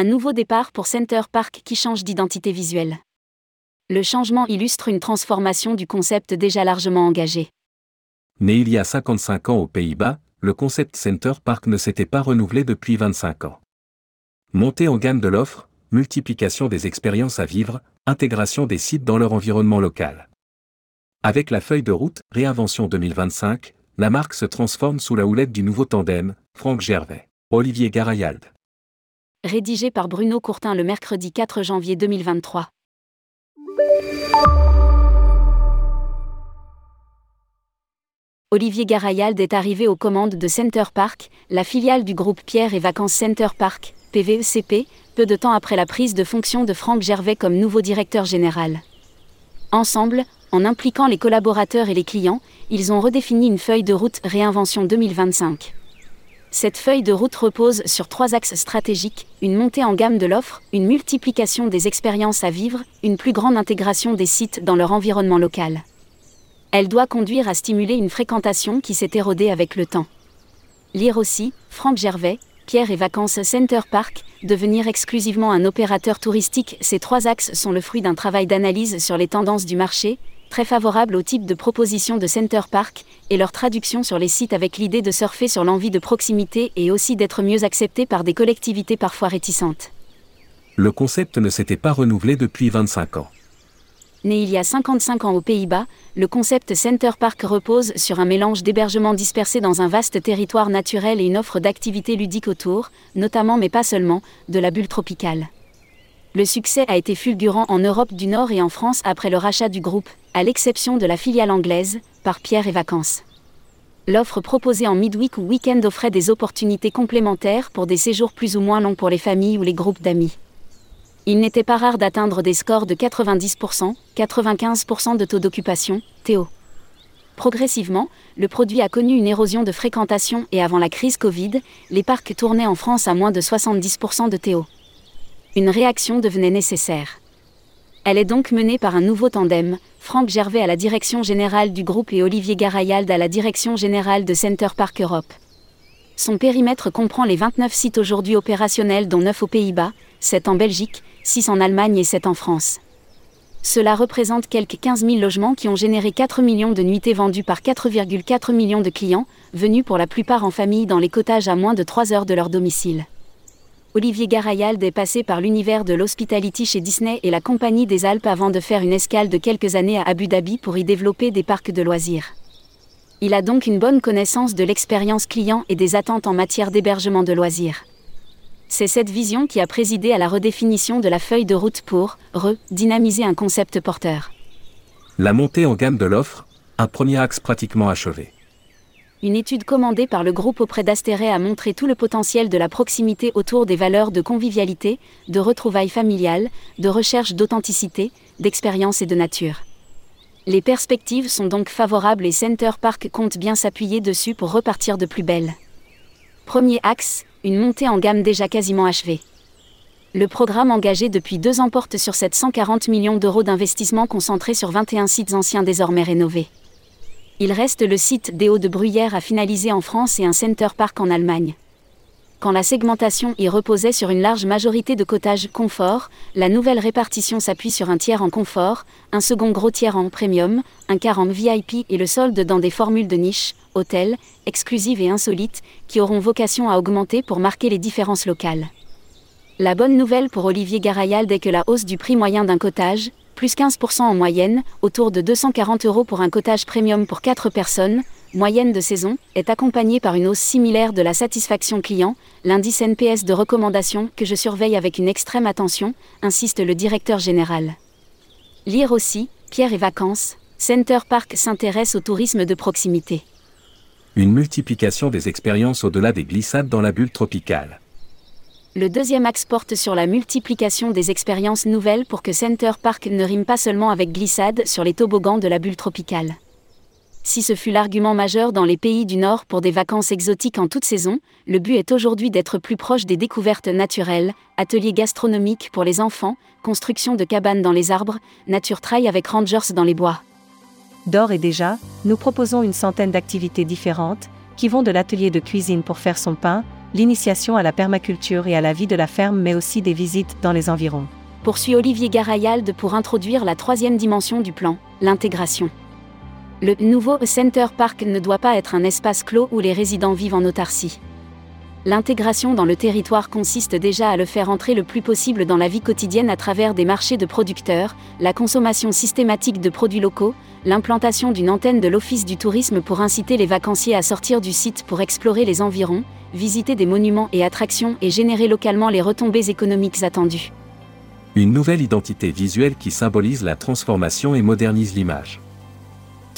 Un nouveau départ pour Center Park qui change d'identité visuelle. Le changement illustre une transformation du concept déjà largement engagé. Né il y a 55 ans aux Pays-Bas, le concept Center Park ne s'était pas renouvelé depuis 25 ans. Montée en gamme de l'offre, multiplication des expériences à vivre, intégration des sites dans leur environnement local. Avec la feuille de route Réinvention 2025, la marque se transforme sous la houlette du nouveau tandem, Franck Gervais, Olivier Garayald. Rédigé par Bruno Courtin le mercredi 4 janvier 2023. Olivier Garayald est arrivé aux commandes de Center Park, la filiale du groupe Pierre et Vacances Center Park, PVECP, peu de temps après la prise de fonction de Franck Gervais comme nouveau directeur général. Ensemble, en impliquant les collaborateurs et les clients, ils ont redéfini une feuille de route Réinvention 2025. Cette feuille de route repose sur trois axes stratégiques, une montée en gamme de l'offre, une multiplication des expériences à vivre, une plus grande intégration des sites dans leur environnement local. Elle doit conduire à stimuler une fréquentation qui s'est érodée avec le temps. Lire aussi, Franck Gervais, Pierre et Vacances Center Park, devenir exclusivement un opérateur touristique, ces trois axes sont le fruit d'un travail d'analyse sur les tendances du marché, très favorable au type de proposition de Center Park, et leur traduction sur les sites avec l'idée de surfer sur l'envie de proximité et aussi d'être mieux accepté par des collectivités parfois réticentes. Le concept ne s'était pas renouvelé depuis 25 ans. Né il y a 55 ans aux Pays-Bas, le concept Center Park repose sur un mélange d'hébergements dispersés dans un vaste territoire naturel et une offre d'activités ludiques autour, notamment mais pas seulement, de la bulle tropicale. Le succès a été fulgurant en Europe du Nord et en France après le rachat du groupe, à l'exception de la filiale anglaise, par Pierre et Vacances. L'offre proposée en midweek ou week-end offrait des opportunités complémentaires pour des séjours plus ou moins longs pour les familles ou les groupes d'amis. Il n'était pas rare d'atteindre des scores de 90%, 95% de taux d'occupation, Théo. Progressivement, le produit a connu une érosion de fréquentation et avant la crise Covid, les parcs tournaient en France à moins de 70% de Théo une réaction devenait nécessaire. Elle est donc menée par un nouveau tandem, Franck Gervais à la direction générale du groupe et Olivier Garayald à la direction générale de Center Park Europe. Son périmètre comprend les 29 sites aujourd'hui opérationnels dont 9 aux Pays-Bas, 7 en Belgique, 6 en Allemagne et 7 en France. Cela représente quelques 15 000 logements qui ont généré 4 millions de nuitées vendues par 4,4 millions de clients, venus pour la plupart en famille dans les cottages à moins de 3 heures de leur domicile. Olivier Garayald est passé par l'univers de l'hospitality chez Disney et la Compagnie des Alpes avant de faire une escale de quelques années à Abu Dhabi pour y développer des parcs de loisirs. Il a donc une bonne connaissance de l'expérience client et des attentes en matière d'hébergement de loisirs. C'est cette vision qui a présidé à la redéfinition de la feuille de route pour redynamiser un concept porteur. La montée en gamme de l'offre, un premier axe pratiquement achevé une étude commandée par le groupe auprès d'Astéré a montré tout le potentiel de la proximité autour des valeurs de convivialité, de retrouvailles familiales, de recherche d'authenticité, d'expérience et de nature. Les perspectives sont donc favorables et Center Park compte bien s'appuyer dessus pour repartir de plus belle. Premier axe, une montée en gamme déjà quasiment achevée. Le programme engagé depuis deux ans porte sur 740 millions d'euros d'investissement concentrés sur 21 sites anciens désormais rénovés. Il reste le site des Hauts de Bruyère à finaliser en France et un Center Park en Allemagne. Quand la segmentation y reposait sur une large majorité de cottages confort, la nouvelle répartition s'appuie sur un tiers en confort, un second gros tiers en premium, un quart en VIP et le solde dans des formules de niche, hôtels, exclusives et insolites, qui auront vocation à augmenter pour marquer les différences locales. La bonne nouvelle pour Olivier Garayal est que la hausse du prix moyen d'un cottage, plus 15% en moyenne, autour de 240 euros pour un cottage premium pour 4 personnes, moyenne de saison, est accompagnée par une hausse similaire de la satisfaction client, l'indice NPS de recommandation que je surveille avec une extrême attention, insiste le directeur général. Lire aussi, Pierre et Vacances, Center Park s'intéresse au tourisme de proximité. Une multiplication des expériences au-delà des glissades dans la bulle tropicale. Le deuxième axe porte sur la multiplication des expériences nouvelles pour que Center Park ne rime pas seulement avec glissade sur les toboggans de la bulle tropicale. Si ce fut l'argument majeur dans les pays du Nord pour des vacances exotiques en toute saison, le but est aujourd'hui d'être plus proche des découvertes naturelles, ateliers gastronomiques pour les enfants, construction de cabanes dans les arbres, nature trail avec rangers dans les bois. D'or et déjà, nous proposons une centaine d'activités différentes, qui vont de l'atelier de cuisine pour faire son pain, l'initiation à la permaculture et à la vie de la ferme mais aussi des visites dans les environs. Poursuit Olivier Garayalde pour introduire la troisième dimension du plan, l'intégration. Le nouveau Center Park ne doit pas être un espace clos où les résidents vivent en autarcie. L'intégration dans le territoire consiste déjà à le faire entrer le plus possible dans la vie quotidienne à travers des marchés de producteurs, la consommation systématique de produits locaux, l'implantation d'une antenne de l'Office du tourisme pour inciter les vacanciers à sortir du site pour explorer les environs, visiter des monuments et attractions et générer localement les retombées économiques attendues. Une nouvelle identité visuelle qui symbolise la transformation et modernise l'image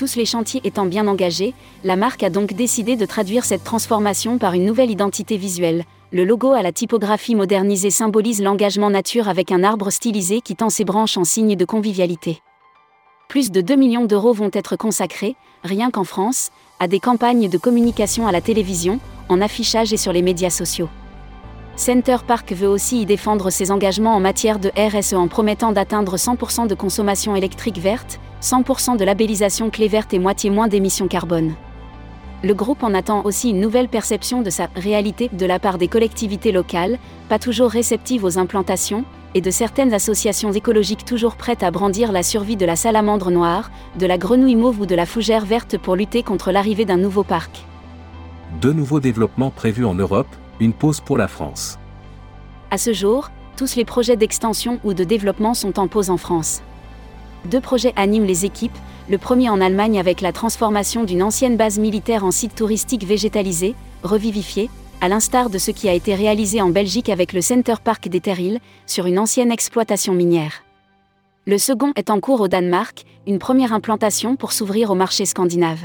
tous les chantiers étant bien engagés, la marque a donc décidé de traduire cette transformation par une nouvelle identité visuelle. Le logo à la typographie modernisée symbolise l'engagement nature avec un arbre stylisé qui tend ses branches en signe de convivialité. Plus de 2 millions d'euros vont être consacrés, rien qu'en France, à des campagnes de communication à la télévision, en affichage et sur les médias sociaux. Center Park veut aussi y défendre ses engagements en matière de RSE en promettant d'atteindre 100% de consommation électrique verte, 100% de labellisation clé verte et moitié moins d'émissions carbone. Le groupe en attend aussi une nouvelle perception de sa réalité de la part des collectivités locales, pas toujours réceptives aux implantations, et de certaines associations écologiques toujours prêtes à brandir la survie de la salamandre noire, de la grenouille mauve ou de la fougère verte pour lutter contre l'arrivée d'un nouveau parc. Deux nouveaux développements prévus en Europe, une pause pour la France. À ce jour, tous les projets d'extension ou de développement sont en pause en France. Deux projets animent les équipes, le premier en Allemagne avec la transformation d'une ancienne base militaire en site touristique végétalisé, revivifié, à l'instar de ce qui a été réalisé en Belgique avec le Center Park des Terrils, sur une ancienne exploitation minière. Le second est en cours au Danemark, une première implantation pour s'ouvrir au marché scandinave.